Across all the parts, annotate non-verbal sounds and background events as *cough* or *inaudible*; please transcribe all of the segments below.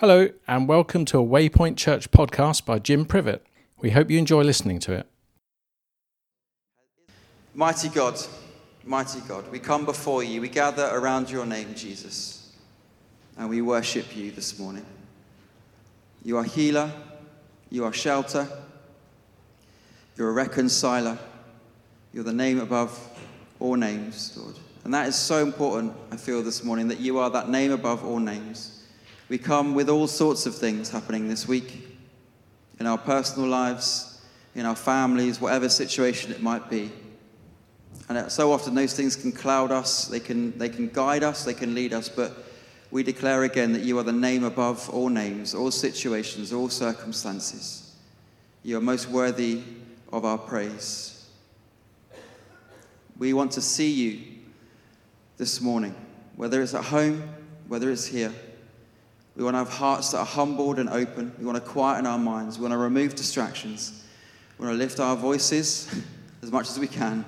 Hello, and welcome to a Waypoint Church podcast by Jim Privet. We hope you enjoy listening to it. Mighty God, mighty God, we come before you. We gather around your name, Jesus, and we worship you this morning. You are healer, you are shelter, you're a reconciler, you're the name above all names, Lord. And that is so important, I feel, this morning, that you are that name above all names. We come with all sorts of things happening this week in our personal lives, in our families, whatever situation it might be. And uh, so often those things can cloud us, they can, they can guide us, they can lead us, but we declare again that you are the name above all names, all situations, all circumstances. You are most worthy of our praise. We want to see you this morning, whether it's at home, whether it's here. We want to have hearts that are humbled and open. We want to quieten our minds. We want to remove distractions. We want to lift our voices *laughs* as much as we can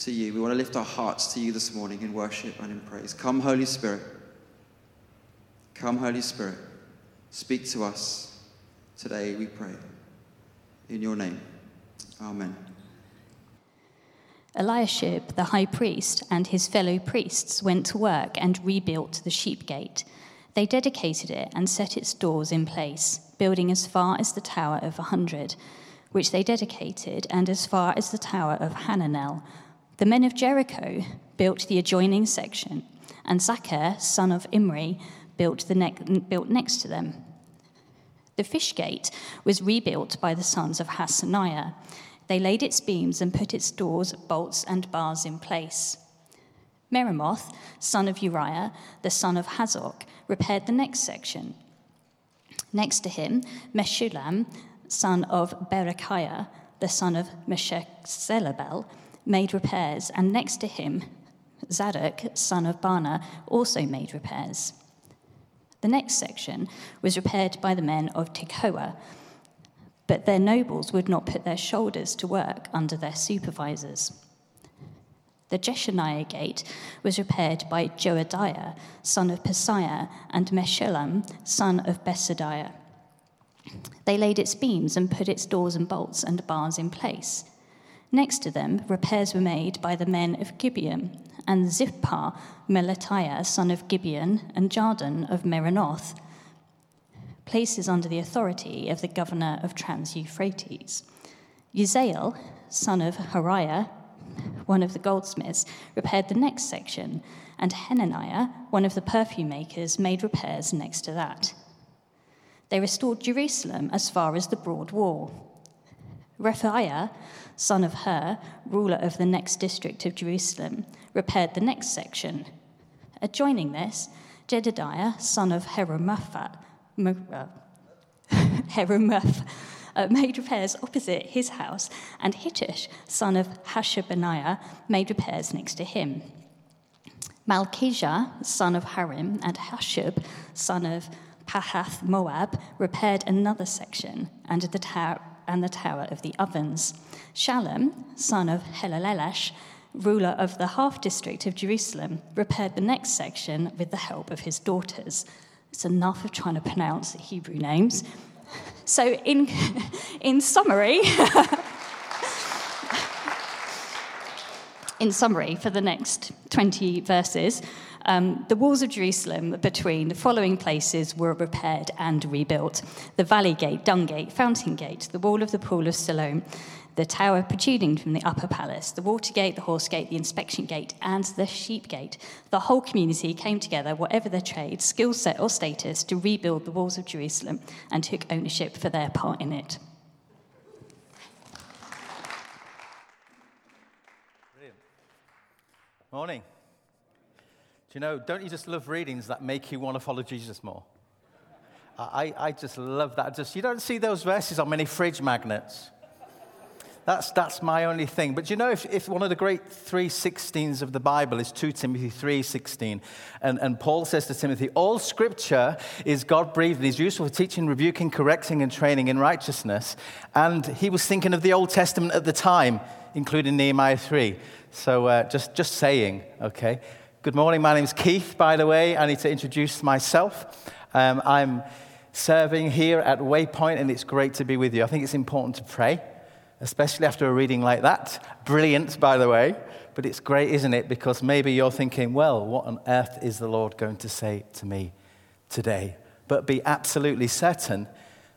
to you. We want to lift our hearts to you this morning in worship and in praise. Come, Holy Spirit. Come, Holy Spirit. Speak to us today, we pray. In your name. Amen. Eliashib, the high priest, and his fellow priests went to work and rebuilt the sheep gate. They dedicated it and set its doors in place, building as far as the Tower of a Hundred, which they dedicated, and as far as the Tower of Hananel. The men of Jericho built the adjoining section, and Zaccur, son of Imri, built, the ne- built next to them. The fish gate was rebuilt by the sons of Hassenaah. They laid its beams and put its doors, bolts, and bars in place. Meremoth, son of Uriah, the son of Hazok, repaired the next section. Next to him, Meshullam, son of Berechiah, the son of Meshezabel, made repairs, and next to him, Zadok, son of Baana, also made repairs. The next section was repaired by the men of Tekoa, but their nobles would not put their shoulders to work under their supervisors. The Jeshaniah gate was repaired by Joiada, son of Paseah, and Meshullam, son of Besodeiah. They laid its beams and put its doors and bolts and bars in place. Next to them, repairs were made by the men of Gibeon, and Zippah, Melatiah, son of Gibeon, and Jadon of Meronoth, places under the authority of the governor of Trans Euphrates. Uzziel, son of Harhaiah, one of the goldsmiths, repaired the next section, and Hananiah, one of the perfume makers, made repairs next to that. They restored Jerusalem as far as the broad wall. Rephaiah, son of Hur, ruler of the next district of Jerusalem, repaired the next section. Adjoining this, Jedediah, son of Heromaphat, uh, *laughs* Heromaph, uh, made repairs opposite his house, and Hattush, son of Hashabneiah, made repairs next to him. Malchijah, son of Harim, and Hashub, son of Pahath Moab, repaired another section and the, tower, and the tower of the ovens. Shallum, son of Helalelash, ruler of the half district of Jerusalem, repaired the next section with the help of his daughters. It's enough of trying to pronounce Hebrew names. So, in, *laughs* in summary, *laughs* in summary, for the next 20 verses, um, the walls of Jerusalem between the following places were repaired and rebuilt. The Valley Gate, Dung Gate, Fountain Gate, the wall of the Pool of Siloam, the tower protruding from the upper palace, the water gate, the horse gate, the inspection gate, and the sheep gate. The whole community came together, whatever their trade, skill set, or status, to rebuild the walls of Jerusalem and took ownership for their part in it. Brilliant. Morning. Do you know, don't you just love readings that make you want to follow Jesus more? I, I just love that. Just you don't see those verses on many fridge magnets. That's, that's my only thing. But you know, if, if one of the great 3.16s of the Bible is 2 Timothy 3.16, and, and Paul says to Timothy, all scripture is God-breathed and is useful for teaching, rebuking, correcting, and training in righteousness. And he was thinking of the Old Testament at the time, including Nehemiah 3. So uh, just, just saying, okay. Good morning, my name is Keith, by the way. I need to introduce myself. Um, I'm serving here at Waypoint, and it's great to be with you. I think it's important to pray, especially after a reading like that. Brilliant, by the way. But it's great, isn't it? Because maybe you're thinking, well, what on earth is the Lord going to say to me today? But be absolutely certain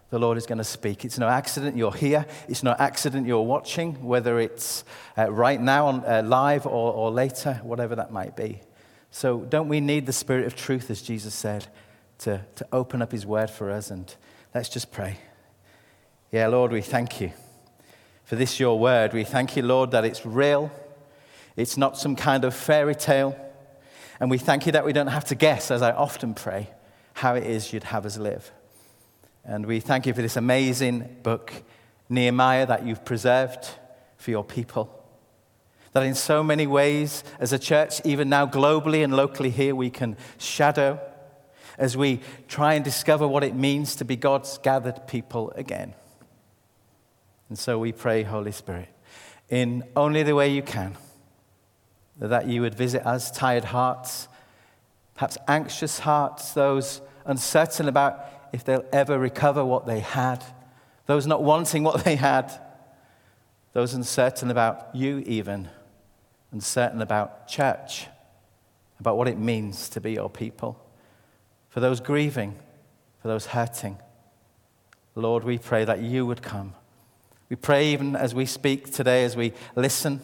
the Lord is going to speak. It's no accident you're here. It's no accident you're watching, whether it's uh, right now on, uh, live or, or later, whatever that might be. So, don't we need the Spirit of truth, as Jesus said, to, to open up His word for us? And let's just pray. Yeah, Lord, we thank you for this, your word. We thank you, Lord, that it's real, it's not some kind of fairy tale. And we thank you that we don't have to guess, as I often pray, how it is you'd have us live. And we thank you for this amazing book, Nehemiah, that you've preserved for your people. That in so many ways, as a church, even now globally and locally here, we can shadow as we try and discover what it means to be God's gathered people again. And so we pray, Holy Spirit, in only the way you can, that you would visit us, tired hearts, perhaps anxious hearts, those uncertain about if they'll ever recover what they had, those not wanting what they had, those uncertain about you, even, uncertain about church, about what it means to be your people, for those grieving, for those hurting. Lord, we pray that you would come. We pray even as we speak today, as we listen.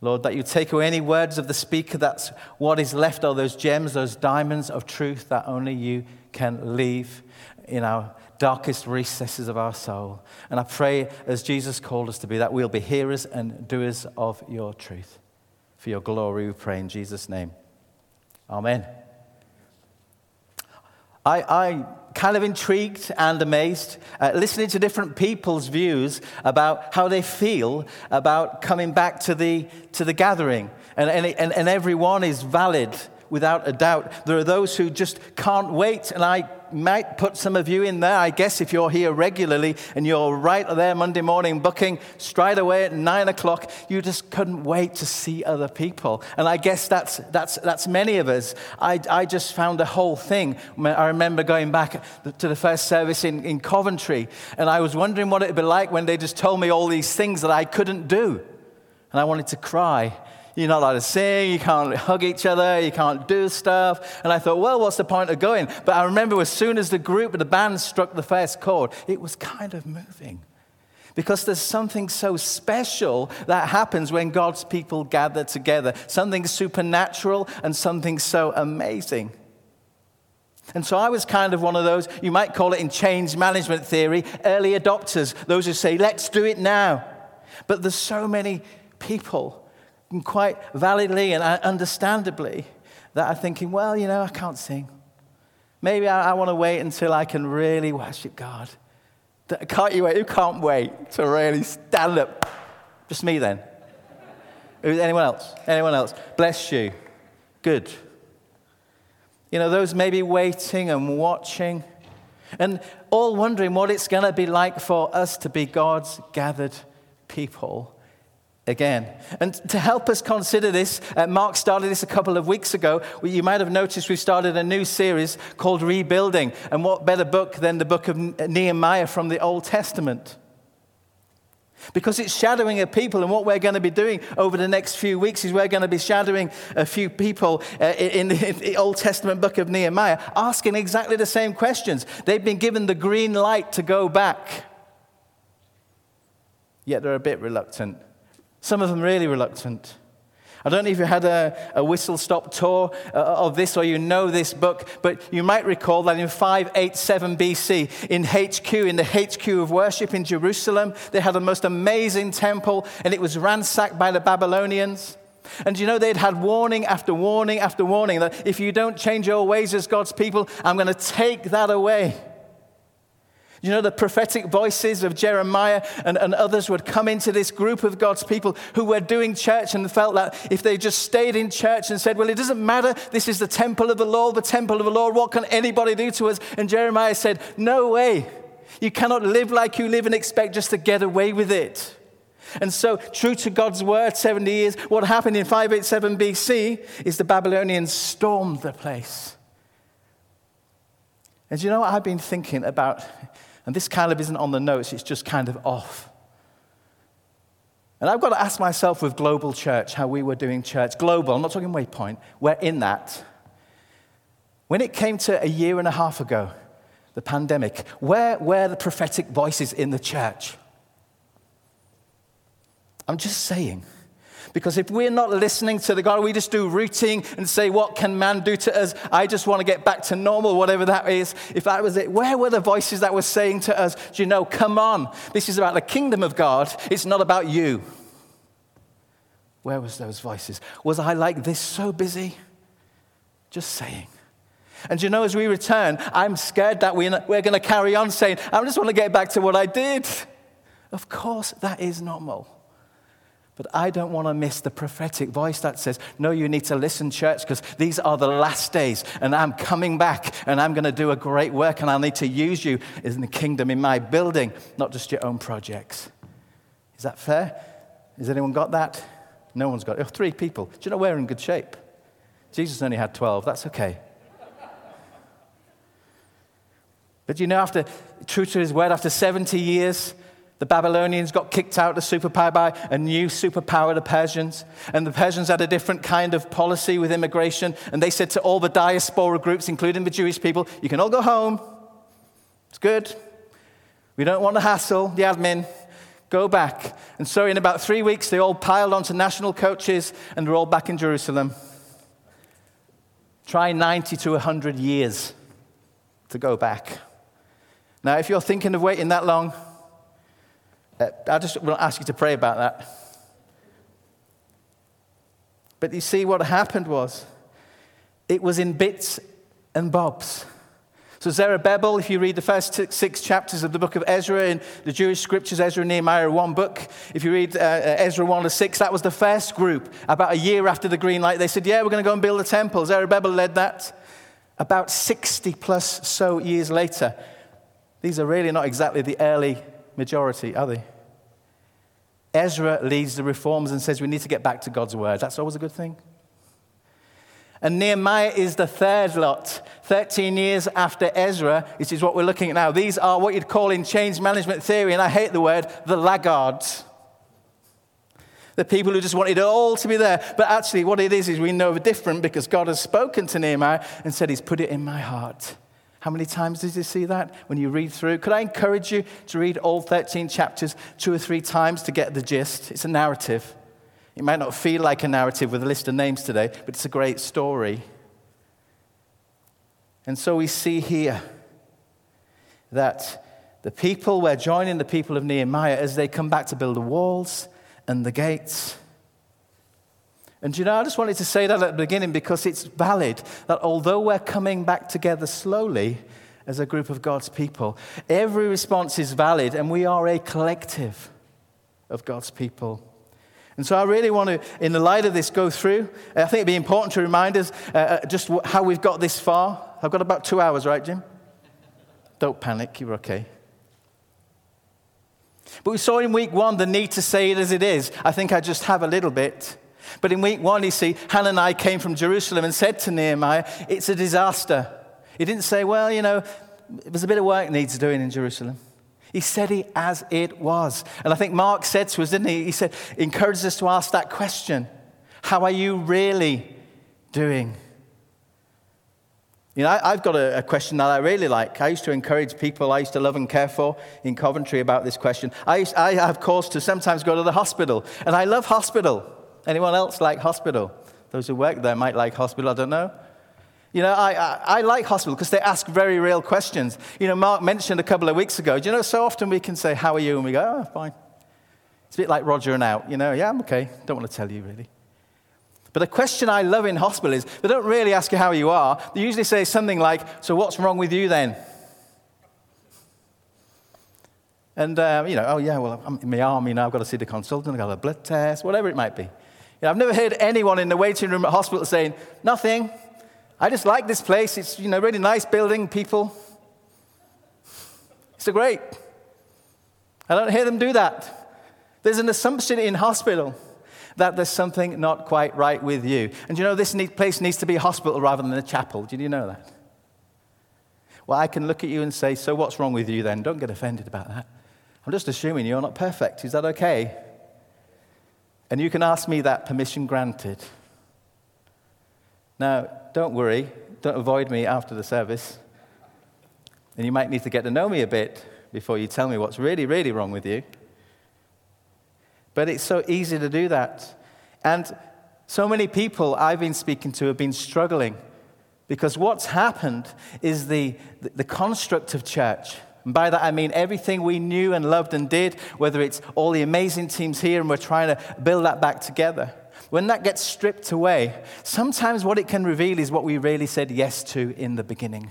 Lord, that you take away any words of the speaker, that's what is left are those gems, those diamonds of truth that only you can leave in our darkest recesses of our soul. And I pray, as Jesus called us to be, that we'll be hearers and doers of your truth. For your glory, we pray in Jesus' name. Amen. I, I kind of intrigued and amazed uh, listening to different people's views about how they feel about coming back to the, to the gathering. And, and, and everyone is valid without a doubt. There are those who just can't wait, and I might put some of you in there. I guess if you're here regularly and you're right there Monday morning booking straight away at nine o'clock, you just couldn't wait to see other people. And I guess that's, that's, that's many of us. I, I just found the whole thing. I remember going back to the first service in, in Coventry, and I was wondering what it would be like when they just told me all these things that I couldn't do. And I wanted to cry. You're not allowed to sing, you can't hug each other, you can't do stuff. And I thought, well, what's the point of going? But I remember as soon as the group, the band struck the first chord, it was kind of moving. Because there's something so special that happens when God's people gather together, something supernatural and something so amazing. And so I was kind of one of those, you might call it in change management theory, early adopters, those who say, let's do it now. But there's so many people quite validly and uh, understandably that are thinking, well, you know, I can't sing. Maybe I, I want to wait until I can really worship God. Can't you wait? Who can't wait to really stand up? Just me then. Anyone else? Anyone else? Bless you. Good. You know, those maybe waiting and watching and all wondering what it's going to be like for us to be God's gathered people again. And to help us consider this, uh, Mark started this a couple of weeks ago. You might have noticed we started a new series called Rebuilding. And what better book than the book of Nehemiah from the Old Testament? Because it's shadowing a people, and what we're going to be doing over the next few weeks is we're going to be shadowing a few people uh, *laughs* in the Old Testament book of Nehemiah, asking exactly the same questions. They've been given the green light to go back, yet they're a bit reluctant some of them really reluctant. I don't know if you had a, a whistle stop tour uh, of this or you know this book, but you might recall that in 587 BC, in HQ, in the HQ of worship in Jerusalem, they had a most amazing temple and it was ransacked by the Babylonians. And you know, they'd had warning after warning after warning that if you don't change your ways as God's people, I'm going to take that away. You know, the prophetic voices of Jeremiah and, and others would come into this group of God's people who were doing church and felt that if they just stayed in church and said, Well, it doesn't matter, this is the temple of the Lord, the temple of the Lord, what can anybody do to us? And Jeremiah said, No way. You cannot live like you live and expect just to get away with it. And so, true to God's word, 70 years, what happened in 587 BC is the Babylonians stormed the place. And you know what I've been thinking about? And this of isn't on the notes, it's just kind of off. And I've got to ask myself with Global Church how we were doing church. Global, I'm not talking Waypoint, we're in that. When it came to a year and a half ago, the pandemic, where were the prophetic voices in the church? I'm just saying. Because if we're not listening to the God, we just do routine and say, What can man do to us? I just want to get back to normal, whatever that is. If that was it, where were the voices that were saying to us, Do you know, come on, this is about the kingdom of God, it's not about you? Where was those voices? Was I like this so busy? Just saying. And you know, as we return, I'm scared that we're going to carry on saying, I just want to get back to what I did. Of course, that is normal. But I don't want to miss the prophetic voice that says, No, you need to listen, church, because these are the last days, and I'm coming back, and I'm going to do a great work, and I'll need to use you in the kingdom, in my building, not just your own projects. Is that fair? Has anyone got that? No one's got it. Oh, three people. Do you know we're in good shape? Jesus only had 12. That's okay. but you know, after, true to his word, after 70 years, the Babylonians got kicked out of superpower by a new superpower, the Persians. And the Persians had a different kind of policy with immigration. And they said to all the diaspora groups, including the Jewish people, you can all go home. It's good. We don't want to hassle the admin. Go back. And so, in about three weeks, they all piled onto national coaches and they're all back in Jerusalem. Try 90 to 100 years to go back. Now, if you're thinking of waiting that long, uh, I just to ask you to pray about that. But you see, what happened was it was in bits and bobs. So, Zerubbabel, if you read the first six chapters of the book of Ezra in the Jewish scriptures, Ezra and Nehemiah one book. If you read uh, uh Ezra 1 to 6, that was the first group. About a year after the green light, they said, Yeah, we're going to go and build a temple. Zerubbabel led that. About 60 plus so years later, these are really not exactly the early majority, are they? Ezra leads the reforms and says we need to get back to God's word. That's always a good thing. And Nehemiah is the third lot. 13 years after Ezra, which is what we're looking at now. These are what you'd call in change management theory, and I hate the word, the laggards. The people who just wanted it all to be there. But actually, what it is, is we know the different because God has spoken to Nehemiah and said, He's put it in my heart. How many times did you see that when you read through? Could I encourage you to read all 13 chapters two or three times to get the gist? It's a narrative. It might not feel like a narrative with a list of names today, but it's a great story. And so we see here that the people, we're joining the people of Nehemiah as they come back to build the walls and the gates. And you know, I just wanted to say that at the beginning because it's valid that although we're coming back together slowly as a group of God's people, every response is valid and we are a collective of God's people. And so I really want to, in the light of this, go through. I think it'd be important to remind us uh, uh just how we've got this far. I've got about two hours, right, Jim? Don't panic, you're okay. But we saw in week one the need to say it as it is. I think I just have a little bit. But in week one, you see, Hananiah came from Jerusalem and said to Nehemiah, It's a disaster. He didn't say, Well, you know, there's a bit of work needs doing in Jerusalem. He said it as it was. And I think Mark said to us, didn't he? He said, encourages us to ask that question How are you really doing? You know, I, have got a, a, question that I really like. I used to encourage people I used to love and care for in Coventry about this question. I, used, I have cause to sometimes go to the hospital, and I love hospital. Anyone else like hospital? Those who work there might like hospital, I don't know. You know, I, I, I like hospital because they ask very real questions. You know, Mark mentioned a couple of weeks ago, do you know, so often we can say, How are you? And we go, Oh, fine. It's a bit like Roger and out, you know, yeah, I'm okay. Don't want to tell you really. But the question I love in hospital is they don't really ask you how you are. They usually say something like, So what's wrong with you then? And, uh, you know, oh, yeah, well, I'm in my arm, you know, I've got to see the consultant, I've got a blood test, whatever it might be. Know, I've never heard anyone in the waiting room at hospital saying, Nothing. I just like this place. It's, you know, really nice building, people. It's great. I don't hear them do that. There's an assumption in hospital that there's something not quite right with you. And you know, this place needs to be a hospital rather than a chapel. Did you know that? Well, I can look at you and say, So what's wrong with you then? Don't get offended about that. I'm just assuming you're not perfect. Is that okay? And you can ask me that permission granted. Now, don't worry, don't avoid me after the service. And you might need to get to know me a bit before you tell me what's really, really wrong with you. But it's so easy to do that. And so many people I've been speaking to have been struggling because what's happened is the, the construct of church. And by that I mean everything we knew and loved and did, whether it's all the amazing teams here and we're trying to build that back together. When that gets stripped away, sometimes what it can reveal is what we really said yes to in the beginning.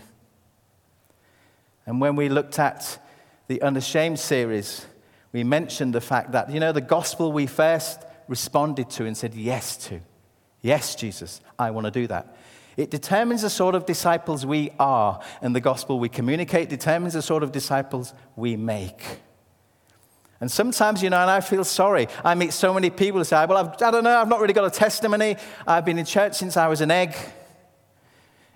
And when we looked at the Unashamed series, we mentioned the fact that, you know, the gospel we first responded to and said yes to. Yes, Jesus, I want to do that. It determines the sort of disciples we are, and the gospel we communicate determines the sort of disciples we make. And sometimes, you know, and I feel sorry. I meet so many people who say, Well, I've, I don't know, I've not really got a testimony. I've been in church since I was an egg.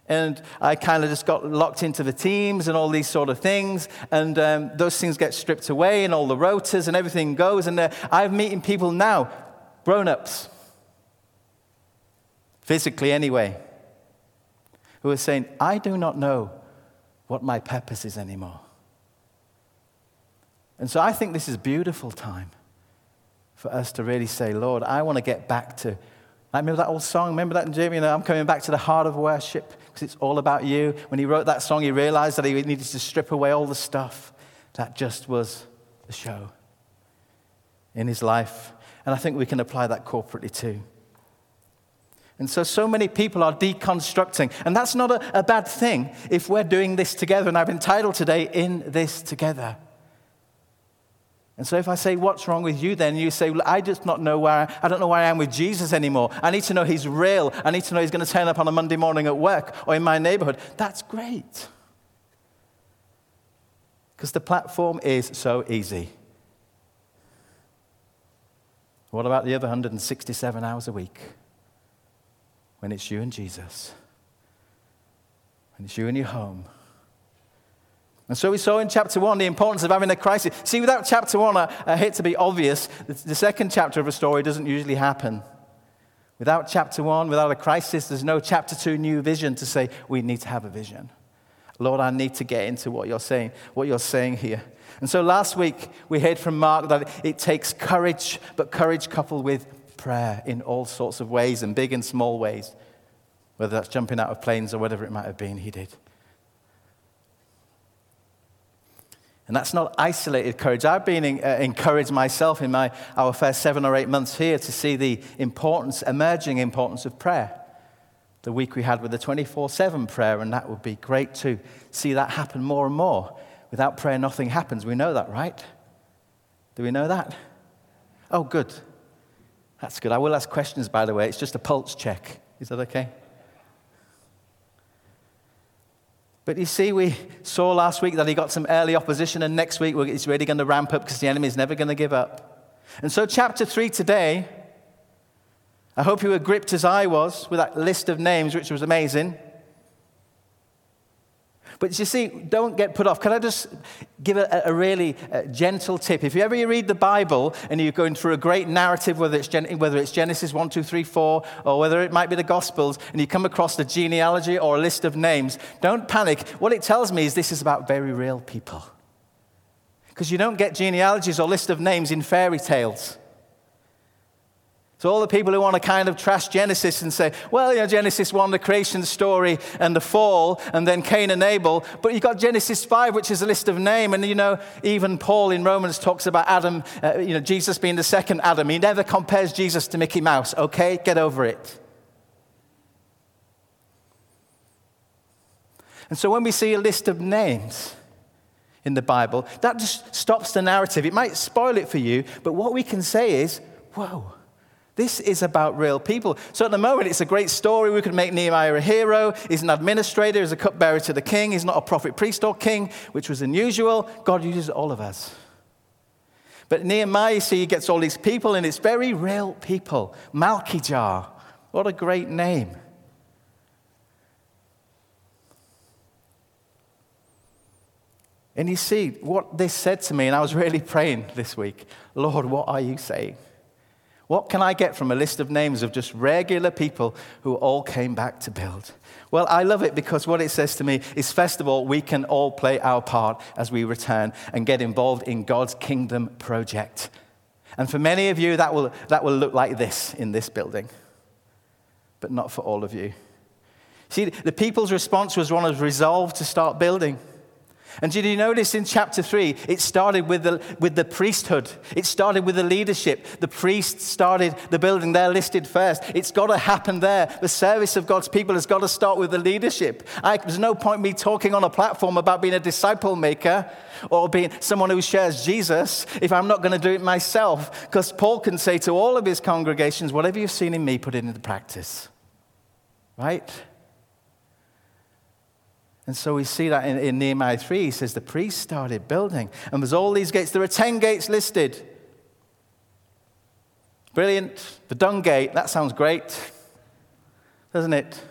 And I kind of just got locked into the teams and all these sort of things. And um, those things get stripped away, and all the rotors and everything goes. And uh, I'm meeting people now, grown ups, physically anyway, who are saying, I do not know what my purpose is anymore. And so I think this is a beautiful time for us to really say, Lord, I want to get back to. I remember that old song. Remember that, Jimmy? You know, I'm coming back to the heart of worship because it's all about you. When he wrote that song, he realized that he needed to strip away all the stuff that just was the show in his life. And I think we can apply that corporately too. And so, so many people are deconstructing. And that's not a, a, bad thing if we're doing this together. And I've entitled today, In This Together. And so, if I say, What's wrong with you then? You say, well, I just not know where, I don't know where I am with Jesus anymore. I need to know he's real. I need to know he's going to turn up on a Monday morning at work or in my neighborhood. That's great. Because the platform is so easy. What about the other 167 hours a week? When it's you and Jesus, when it's you and your home. And so we saw in chapter one the importance of having a crisis. See, without chapter one, I, hate to be obvious, the, the second chapter of a story doesn't usually happen. Without chapter one, without a crisis, there's no chapter two new vision to say, we need to have a vision. Lord, I need to get into what you're saying, what you're saying here. And so last week we heard from Mark that it takes courage, but courage coupled with prayer in all sorts of ways and big and small ways, whether that's jumping out of planes or whatever it might have been, he did. And that's not isolated courage. I've been in, uh, encouraged myself in my, our first seven or eight months here to see the importance, emerging importance of prayer. The week we had with the 24 7 prayer, and that would be great to see that happen more and more. Without prayer, nothing happens. We know that, right? Do we know that? Oh, good. That's good. I will ask questions, by the way. It's just a pulse check. Is that okay? But you see, we saw last week that he got some early opposition, and next week he's really going to ramp up because the enemy is never going to give up. And so, chapter 3 today, I hope you were gripped as I was with that list of names, which was amazing. But you see, don't get put off. Can I just give a, a really uh, gentle tip? If you ever you read the Bible and you're going through a great narrative, whether it's, Gen- whether it's Genesis 1, 2, 3, 4, or whether it might be the Gospels, and you come across the genealogy or a list of names, don't panic. What it tells me is this is about very real people. Because you don't get genealogies or list of names in fairy tales. So, all the people who want to kind of trash Genesis and say, well, you know, Genesis 1, the creation story and the fall, and then Cain and Abel. But you've got Genesis 5, which is a list of name. And, you know, even Paul in Romans talks about Adam, uh, you know, Jesus being the second Adam. He never compares Jesus to Mickey Mouse, okay? Get over it. And so, when we see a list of names, in the Bible, that just stops the narrative. It might spoil it for you, but what we can say is, whoa, this is about real people. So at the moment, it's a great story. We could make Nehemiah a hero. He's an administrator, he's a cupbearer to the king. He's not a prophet, priest, or king, which was unusual. God uses all of us. But Nehemiah, you see, he gets all these people, and it's very real people. Malkijah, what a great name. And you see what this said to me, and I was really *laughs* praying this week Lord, what are you saying? What can I get from a list of names of just regular people who all came back to build? Well, I love it because what it says to me is first of all, we can all play our part as we return and get involved in God's kingdom project. And for many of you, that will, that will look like this in this building, but not for all of you. See, the people's response was one of resolve to start building. And did you notice in chapter 3, it started with the, with the priesthood. It started with the leadership. The priests started the building. They're listed first. It's got to happen there. The service of God's people has got to start with the leadership. I, there's no point me talking on a platform about being a disciple maker or being someone who shares Jesus if I'm not going to do it myself. Because Paul can say to all of his congregations, whatever you've seen in me, put it into practice. Right? And so we see that in, in, Nehemiah 3. He says the priests started building. And there's all these gates. There are 10 gates listed. Brilliant. The dung gate, that sounds great, doesn't it?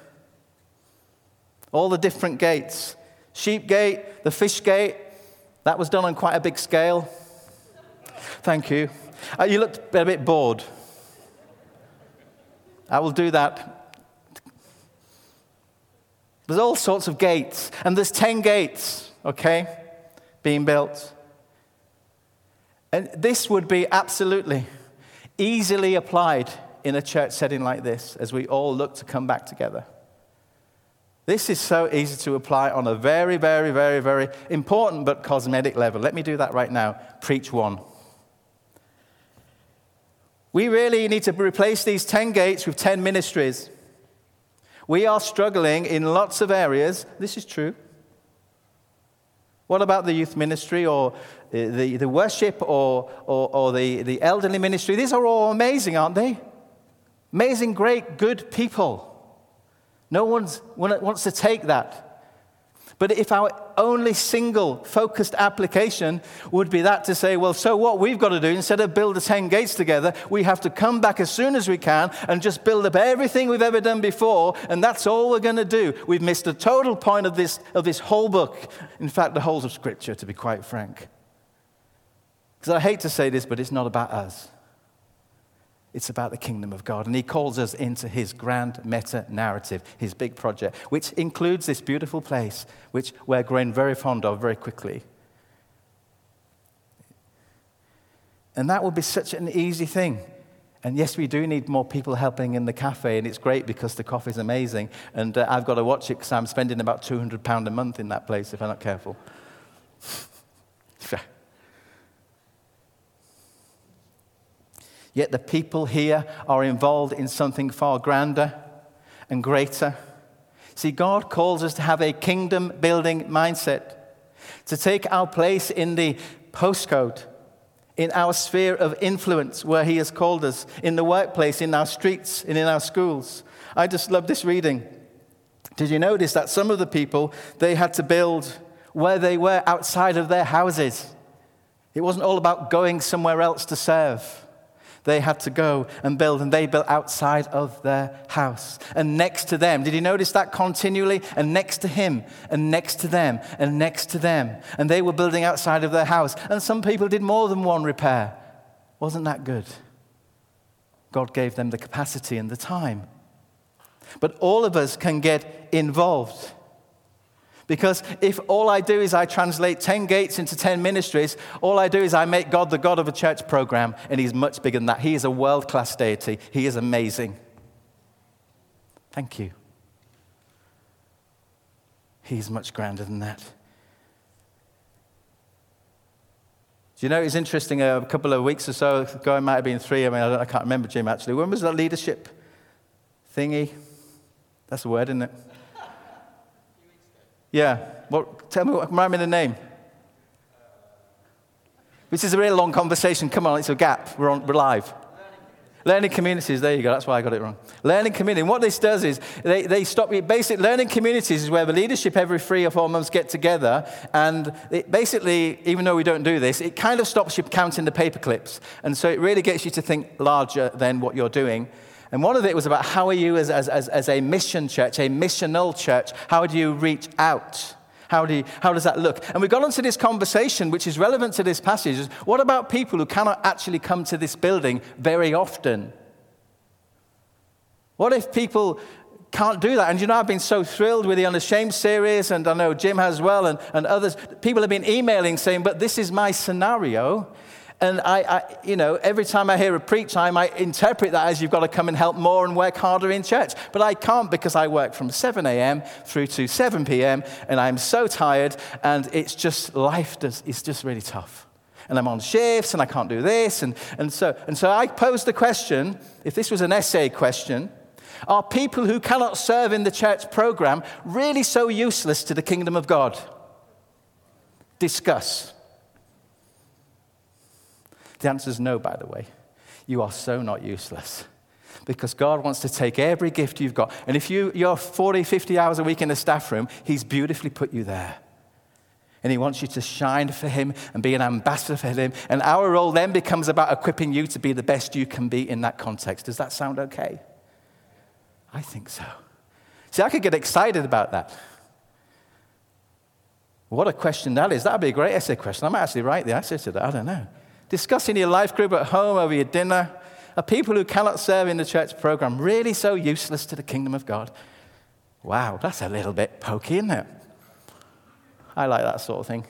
All the different gates. Sheep gate, the fish gate, that was done on quite a big scale. Thank you. Uh, you looked a bit bored. I will do that there's all sorts of gates, and there's 10 gates, okay, being built. And this would be absolutely easily applied in a church setting like this as we all look to come back together. This is so easy to apply on a very, very, very, very important but cosmetic level. Let me do that right now. Preach one. We really need to replace these 10 gates with 10 ministries. We are struggling in lots of areas. This is true. What about the youth ministry or uh, the, the worship or, or, or the, the elderly ministry? These are all amazing, aren't they? Amazing, great, good people. No one wants to take that. But if our only single focused application would be that to say, well, so what we've got to do, instead of build the 10 gates together, we have to come back as soon as we can and just build up everything we've ever done before, and that's all we're going to do. We've missed the total point of this, of this whole book. In fact, the whole of Scripture, to be quite frank. Because I hate to say this, but it's not about us. It's about the kingdom of God. And he calls us into his grand meta narrative, his big project, which includes this beautiful place, which we're growing very fond of very quickly. And that would be such an easy thing. And yes, we do need more people helping in the cafe, and it's great because the coffee is amazing. And uh, I've got to watch it because I'm spending about £200 a month in that place if I'm not careful. *laughs* Yet the people here are involved in something far grander and greater. See, God calls us to have a kingdom building mindset, to take our place in the postcode, in our sphere of influence where He has called us, in the workplace, in our streets, and in our schools. I just love this reading. Did you notice that some of the people, they had to build where they were outside of their houses? It wasn't all about going somewhere else to serve. They had to go and build, and they built outside of their house. And next to them, did you notice that continually? And next to him, and next to them, and next to them. And they were building outside of their house. And some people did more than one repair. Wasn't that good? God gave them the capacity and the time. But all of us can get involved. Because if all I do is I translate 10 gates into 10 ministries, all I do is I make God the God of a church program, and He's much bigger than that. He is a world class deity, He is amazing. Thank you. He's much grander than that. Do you know, it's interesting, uh, a couple of weeks or so ago, it might have been three, I mean, I, I can't remember, Jim, actually. When was that leadership thingy? That's a word, isn't it? Yeah. What, tell me remind me the name. This is a really long conversation. Come on, it's a gap. We're, on, we're live. Learning communities, there you go, that's why I got it wrong. Learning community. what this does is they, they stop you. Basic learning communities is where the leadership every three or four months get together. And it basically, even though we don't do this, it kind of stops you counting the paper clips. And so it really gets you to think larger than what you're doing. And one of it was about how are you as, as, as, as a mission church, a missional church, how do you reach out? How, do you, how does that look? And we got onto this conversation, which is relevant to this passage. Is what about people who cannot actually come to this building very often? What if people can't do that? And you know, I've been so thrilled with the Unashamed series, and I know Jim has well, and, and others. People have been emailing saying, but this is my scenario. And I, I, you know, every time I hear a preach, I might interpret that as you've got to come and help more and work harder in church. But I can't because I work from 7 a.m. through to 7 p.m. and I'm so tired and it's just, life does, is just really tough. And I'm on shifts and I can't do this. And, and, so, and so I posed the question if this was an essay question, are people who cannot serve in the church program really so useless to the kingdom of God? Discuss. The answer is no, by the way. You are so not useless. Because God wants to take every gift you've got. And if you, you're 40, 50 hours a week in the staff room, He's beautifully put you there. And He wants you to shine for Him and be an ambassador for Him. And our role then becomes about equipping you to be the best you can be in that context. Does that sound okay? I think so. See, I could get excited about that. What a question that is. That would be a great essay question. I might actually write the essay to that. I don't know discussing your life group at home over your dinner, are people who cannot serve in the church program really so useless to the kingdom of God? Wow, that's a little bit pokey, isn't it? I like that sort of thing.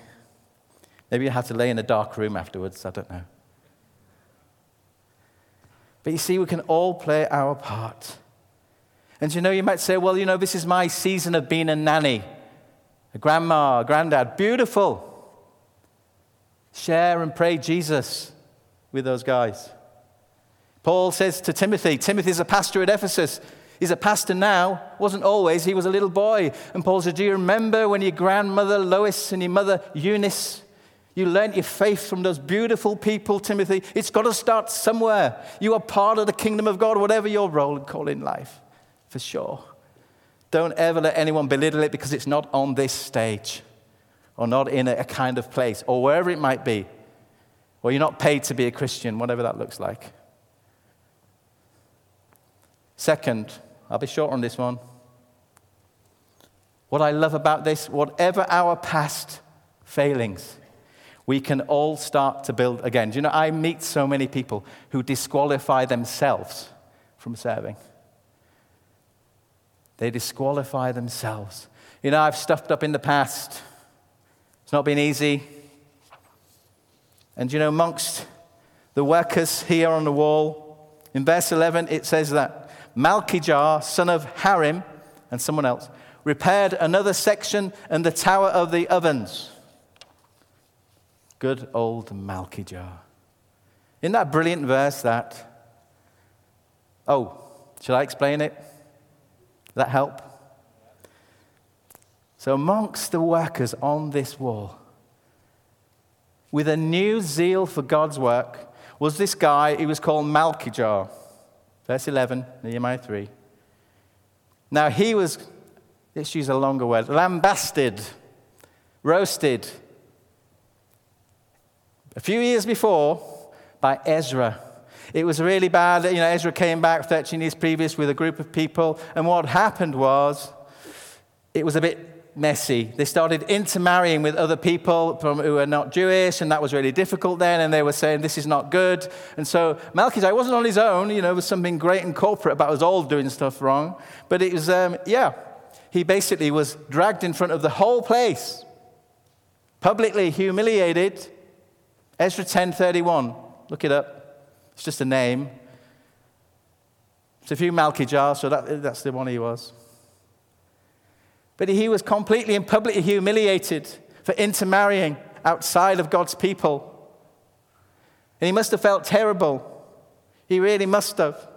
Maybe you have to lay in a dark room afterwards, I don't know. But you see, we can all play our part. And you know, you might say, well, you know, this is my season of being a nanny, a grandma, a granddad. Beautiful. Share and pray Jesus with those guys. Paul says to Timothy, Timothy's a pastor at Ephesus. He's a pastor now, wasn't always. He was a little boy. And Paul said, Do you remember when your grandmother Lois and your mother Eunice, you learnt your faith from those beautiful people, Timothy? It's got to start somewhere. You are part of the kingdom of God, whatever your role and call in life, for sure. Don't ever let anyone belittle it because it's not on this stage or not in a kind of place, or wherever it might be, or you're not paid to be a Christian, whatever that looks like. Second, I'll be short on this one. What I love about this, whatever our past failings, we can all start to build again. Do you know, I meet so many people who disqualify themselves from serving. They disqualify themselves. You know, I've stuffed up in the past. It's not been easy. And you know, amongst the workers here on the wall, in verse 11, it says that Malchijah, son of Harim, and someone else, repaired another section and the tower of the ovens. Good old Malchijah. Isn't that brilliant verse that? Oh, shall I explain it? Does that help? So, amongst the workers on this wall, with a new zeal for God's work, was this guy, he was called Malchijah. Verse 11, Nehemiah 3. Now, he was, let's use a longer word, lambasted, roasted, a few years before by Ezra. It was really bad. You know, Ezra came back 13 years previous with a group of people, and what happened was it was a bit messy. They started intermarrying with other people from, who were not Jewish, and that was really difficult then, and they were saying, This is not good. And so Melchizedek wasn't on his own, you know, there was something great and corporate about us all doing stuff wrong. But it was, um, yeah, he basically was dragged in front of the whole place, publicly humiliated. Ezra 10:31, look it up. It's just a name. It's a few Malchijah, so that, that's the one he was. But he was completely and publicly humiliated for intermarrying outside of God's people. And he must have felt terrible. He really must have.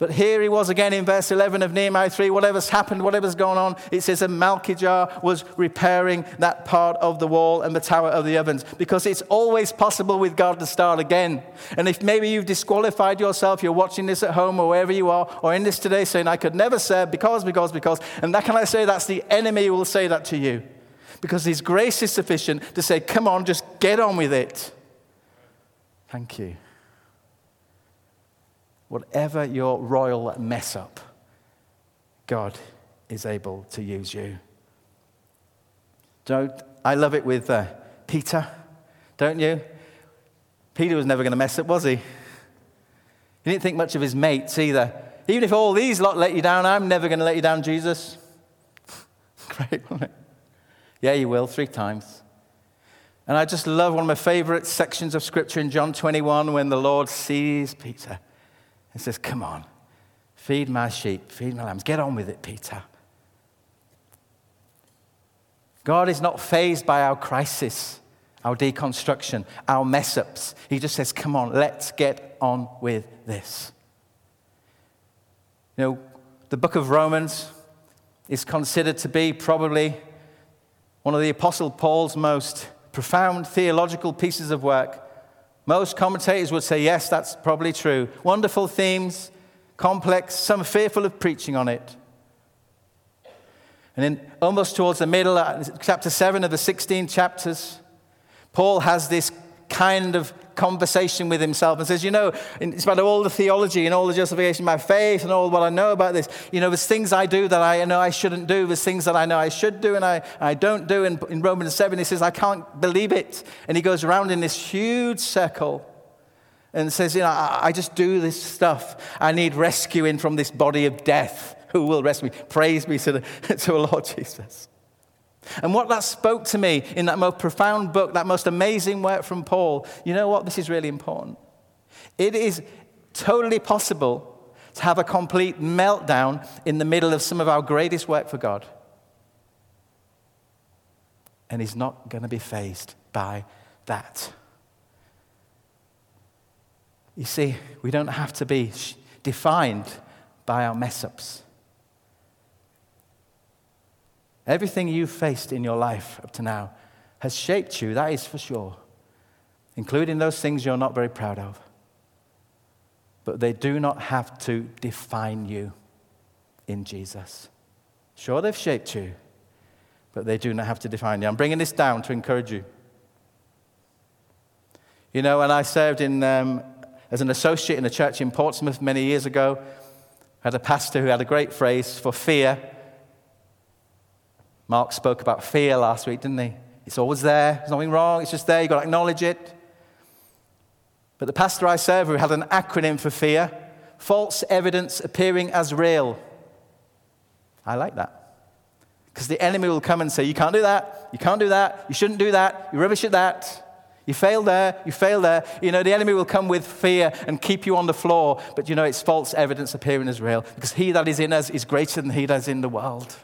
But here he was again in verse 11 of Nehemiah 3. Whatever's happened, whatever's gone on, it says that Malchijah was repairing that part of the wall and the tower of the ovens because it's always possible with God to start again. And if maybe you've disqualified yourself, you're watching this at home or wherever you are, or in this today saying, I could never serve because, because, because, and that can I say that's the enemy who will say that to you because his grace is sufficient to say, come on, just get on with it. Thank you whatever your royal mess up, God is able to use you. Don't, I love it with uh, Peter, don't you? Peter was never going to mess up, was he? He didn't think much of his mates either. Even if all these lot let you down, I'm never going to let you down, Jesus. *laughs* Great, wasn't it? Yeah, you will, three times. And I just love one of my favorite sections of scripture in John 21 when the Lord sees Peter and says, Come on, feed my sheep, feed my lambs. Get on with it, Peter. God is not fazed by our crisis, our deconstruction, our mess ups. He just says, Come on, let's get on with this. You know, the book of Romans is considered to be probably one of the Apostle Paul's most profound theological pieces of work. Most commentators would say, yes, that's probably true. Wonderful themes, complex, some fearful of preaching on it. And then, almost towards the middle, uh, chapter 7 of the 16 chapters, Paul has this kind of conversation with himself and says, You know, in spite of all the theology and all the justification of my faith and all what I know about this, you know, there's things I do that I know I shouldn't do. There's things that I know I should do and I, I don't do. And in Romans 7, he says, I can't believe it. And he goes around in this huge circle and says, You know, I, I just do this stuff. I need rescuing from this body of death. Who will rescue me? Praise be to the, *laughs* to the Lord Jesus. And what that spoke to me in that most profound book, that most amazing work from Paul, you know what? This is really important. It is totally possible to have a complete meltdown in the middle of some of our greatest work for God. And he's not going to be fazed by that. You see, we don't have to be defined by our mess ups. Everything you've faced in your life up to now has shaped you, that is for sure, including those things you're not very proud of. But they do not have to define you in Jesus. Sure, they've shaped you, but they do not have to define you. I'm bringing this down to encourage you. You know, when I served in, um, as an associate in a church in Portsmouth many years ago, I had a pastor who had a great phrase for fear Mark spoke about fear last week, didn't he? It's always there. There's nothing wrong. It's just there. You've got to acknowledge it. But the pastor I serve who had an acronym for fear false evidence appearing as real. I like that. Because the enemy will come and say, You can't do that. You can't do that. You shouldn't do that. You're rubbish at that. You failed there. You failed there. You know, the enemy will come with fear and keep you on the floor. But you know, it's false evidence appearing as real. Because he that is in us is greater than he that is in the world.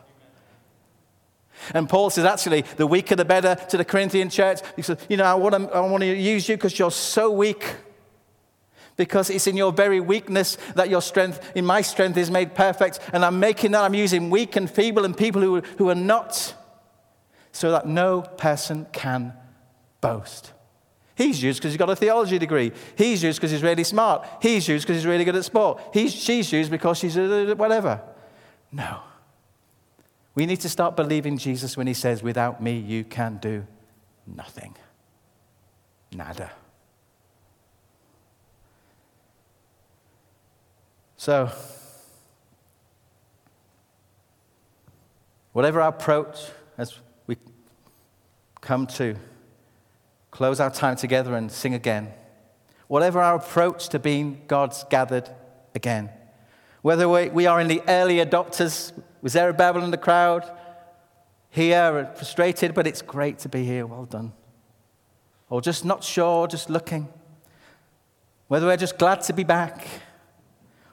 And Paul says, actually, the weaker the better to the Corinthian church. He says, you know, I want to, I want to use you because you're so weak. Because it's in your very weakness that your strength, in my strength, is made perfect. And I'm making that, I'm using weak and feeble and people who, who are not, so that no person can boast. He's used because he's got a theology degree. He's used because he's really smart. He's used because he's really good at sport. He's, she's used because she's whatever. No. We need to start believing Jesus when he says, Without me, you can do nothing. Nada. So, whatever our approach as we come to close our time together and sing again, whatever our approach to being God's gathered again, whether we are in the early adopters with Zerubbabel in the crowd, here, uh, frustrated, but it's great to be here. Well done. Or just not sure, just looking. Whether we're just glad to be back,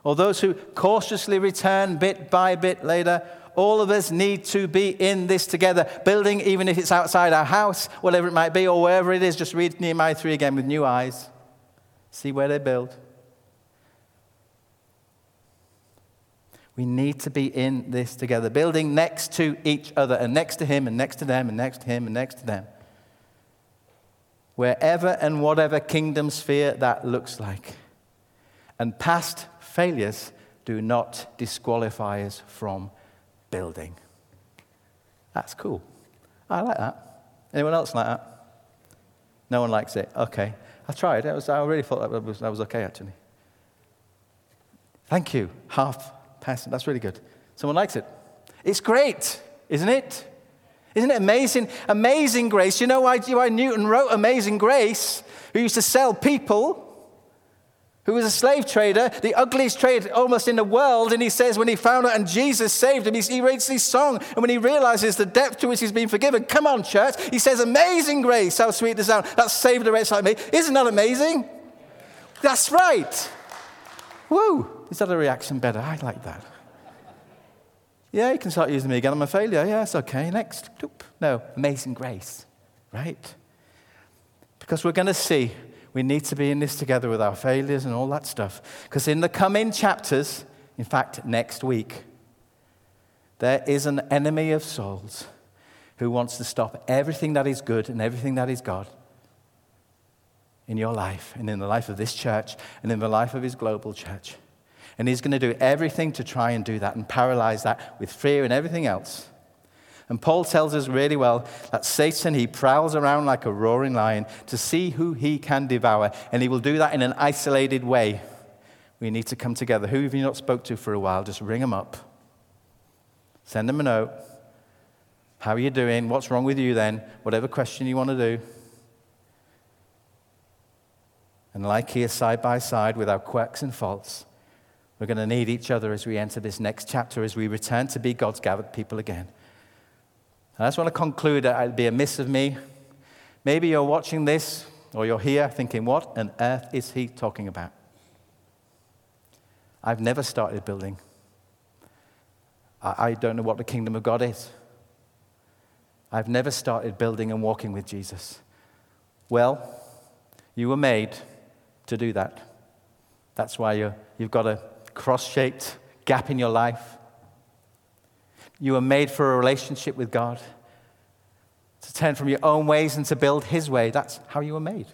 or those who cautiously return bit by bit later, all of us need to be in this together, building, even if it's outside our house, whatever it might be, or wherever it is. Just read Nehemiah 3 again with new eyes. See where they build. We need to be in this together, building next to each other, and next to him, and next to them, and next to him, and next to them. Wherever and whatever kingdom sphere that looks like. And past failures do not disqualify us from building. That's cool. I like that. Anyone else like that? No one likes it. Okay. I tried. I, was, I really thought that was, that was okay, actually. Thank you. Half person. That's really good. Someone likes it. It's great, isn't it? Isn't it amazing? Amazing grace. You know why, why Newton wrote Amazing Grace, who used to sell people, who was a slave trader, the ugliest trade almost in the world. And he says when he found out and Jesus saved him, he, reads this song. And when he realizes the depth to which he's been forgiven, come on, church, he says, Amazing grace, how sweet the sound. That saved a wretch like me. Isn't that amazing? That's right. Woo. Is that a reaction better? I like that. Yeah, you can start using me again. I'm a failure. It's okay. Next. No, amazing grace, right? Because we're going to see we need to be in this together with our failures and all that stuff. Because in the coming chapters, in fact, next week, there is an enemy of souls who wants to stop everything that is good and everything that is God in your life and in the life of this church and in the life of his global church. And he's going to do everything to try and do that and paralyze that with fear and everything else. And Paul tells us really well that Satan, he prowls around like a roaring lion to see who he can devour. And he will do that in an isolated way. We need to come together. Who have you not spoke to for a while? Just ring them up. Send them a note. How are you doing? What's wrong with you then? Whatever question you want to do. And like here, side by side with our quirks and faults, we're going to need each other as we enter this next chapter, as we return to be God's gathered people again. I just want to conclude that it'd be a miss of me. Maybe you're watching this or you're here thinking, what on earth is he talking about? I've never started building. I, don't know what the kingdom of God is. I've never started building and walking with Jesus. Well, you were made to do that. That's why you have got a cross shaped gap in your life. You were made for a relationship with God, to turn from your own ways and to build His way. That's how you were made.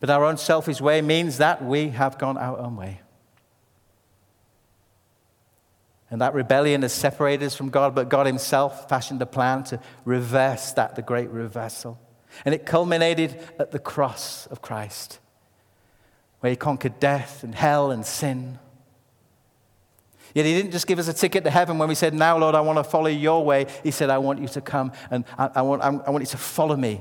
But our own selfish way means that we have gone our own way. And that rebellion has separated us from God, but God Himself fashioned a plan to reverse that, the great reversal. And it culminated at the cross of Christ, where He conquered death and hell and sin. Yet he didn't just give us a ticket to heaven when we said, Now, Lord, I want to follow your way. He said, I want you to come and I, I want, I want you to follow me.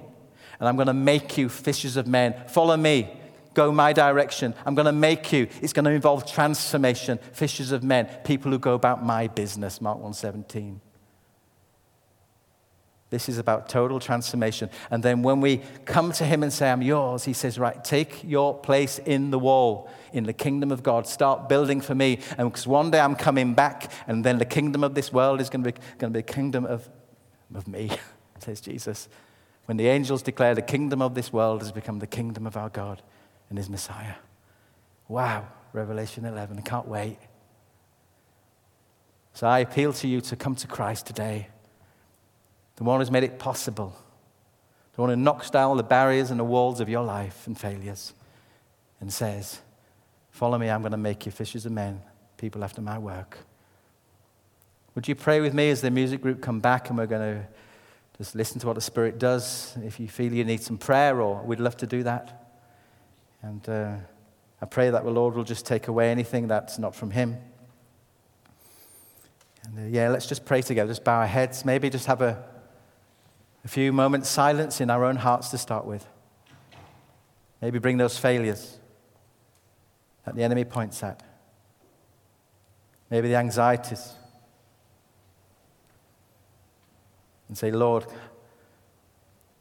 And I'm going to make you fishers of men. Follow me. Go my direction. I'm going to make you. It's going to involve transformation, fishers of men, people who go about my business. Mark 117. This is about total transformation. And then when we come to him and say, I'm yours, he says, Right, take your place in the wall, in the kingdom of God. Start building for me. And because one day I'm coming back, and then the kingdom of this world is going to be, going to be a kingdom of, of me, *laughs* says Jesus. When the angels declare the kingdom of this world has become the kingdom of our God and his Messiah. Wow, Revelation 11. I can't wait. So I appeal to you to come to Christ today the one who's made it possible, the one who knocks down all the barriers and the walls of your life and failures and says, Follow me, I'm going to make you fishers of men, people after my work. Would you pray with me as the music group come back and we're going to just listen to what the Spirit does? If you feel you need some prayer, or we'd love to do that. And uh, I pray that the Lord will just take away anything that's not from Him. And uh, yeah, let's just pray together. Just bow our heads. Maybe just have a a few moments silence in our own hearts to start with. Maybe bring those failures that the enemy points at. Maybe the anxieties. And say, Lord,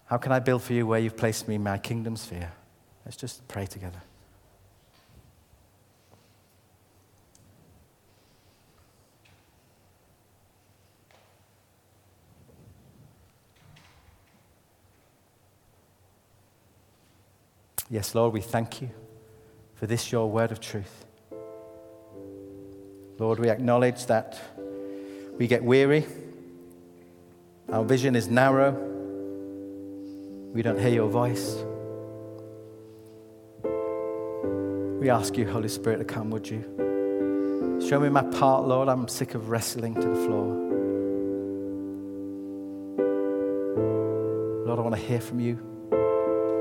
how can I build for you where you've placed me in my kingdom sphere? Let's just pray together. Yes, Lord, we thank you for this, your word of truth. Lord, we acknowledge that we get weary, our vision is narrow, we don't hear your voice. We ask you, Holy Spirit, to come, would you? Show me my part, Lord. I'm sick of wrestling to the floor. Lord, I want to hear from you.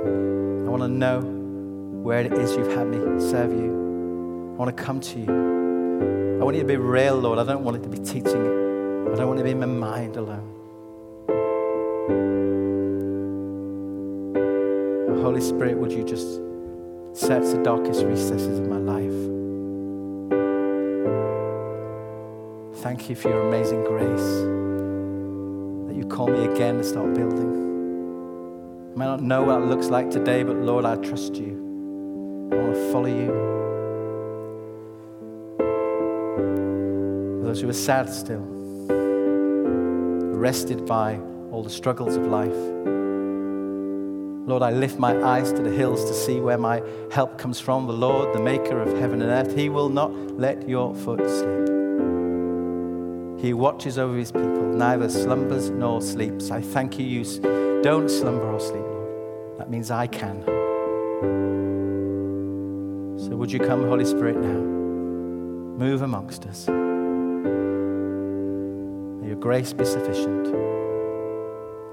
I want to know where it is you've had me serve you. I want to come to you. I want you to be real, Lord. I don't want it to be teaching. I don't want to be in my mind alone. Holy Spirit, would you just search the darkest recesses of my life? Thank you for your amazing grace that you call me again to start building. I may not know what it looks like today, but Lord, I trust you. I want to follow you. Those who are sad still, arrested by all the struggles of life. Lord, I lift my eyes to the hills to see where my help comes from. The Lord, the maker of heaven and earth, He will not let your foot slip. He watches over His people, neither slumbers nor sleeps. I thank you, you don't slumber or sleep. That means I can. So would you come, Holy Spirit, now? Move amongst us. May your grace be sufficient.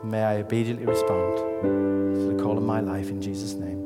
May I obediently respond to the call of my life in Jesus' name.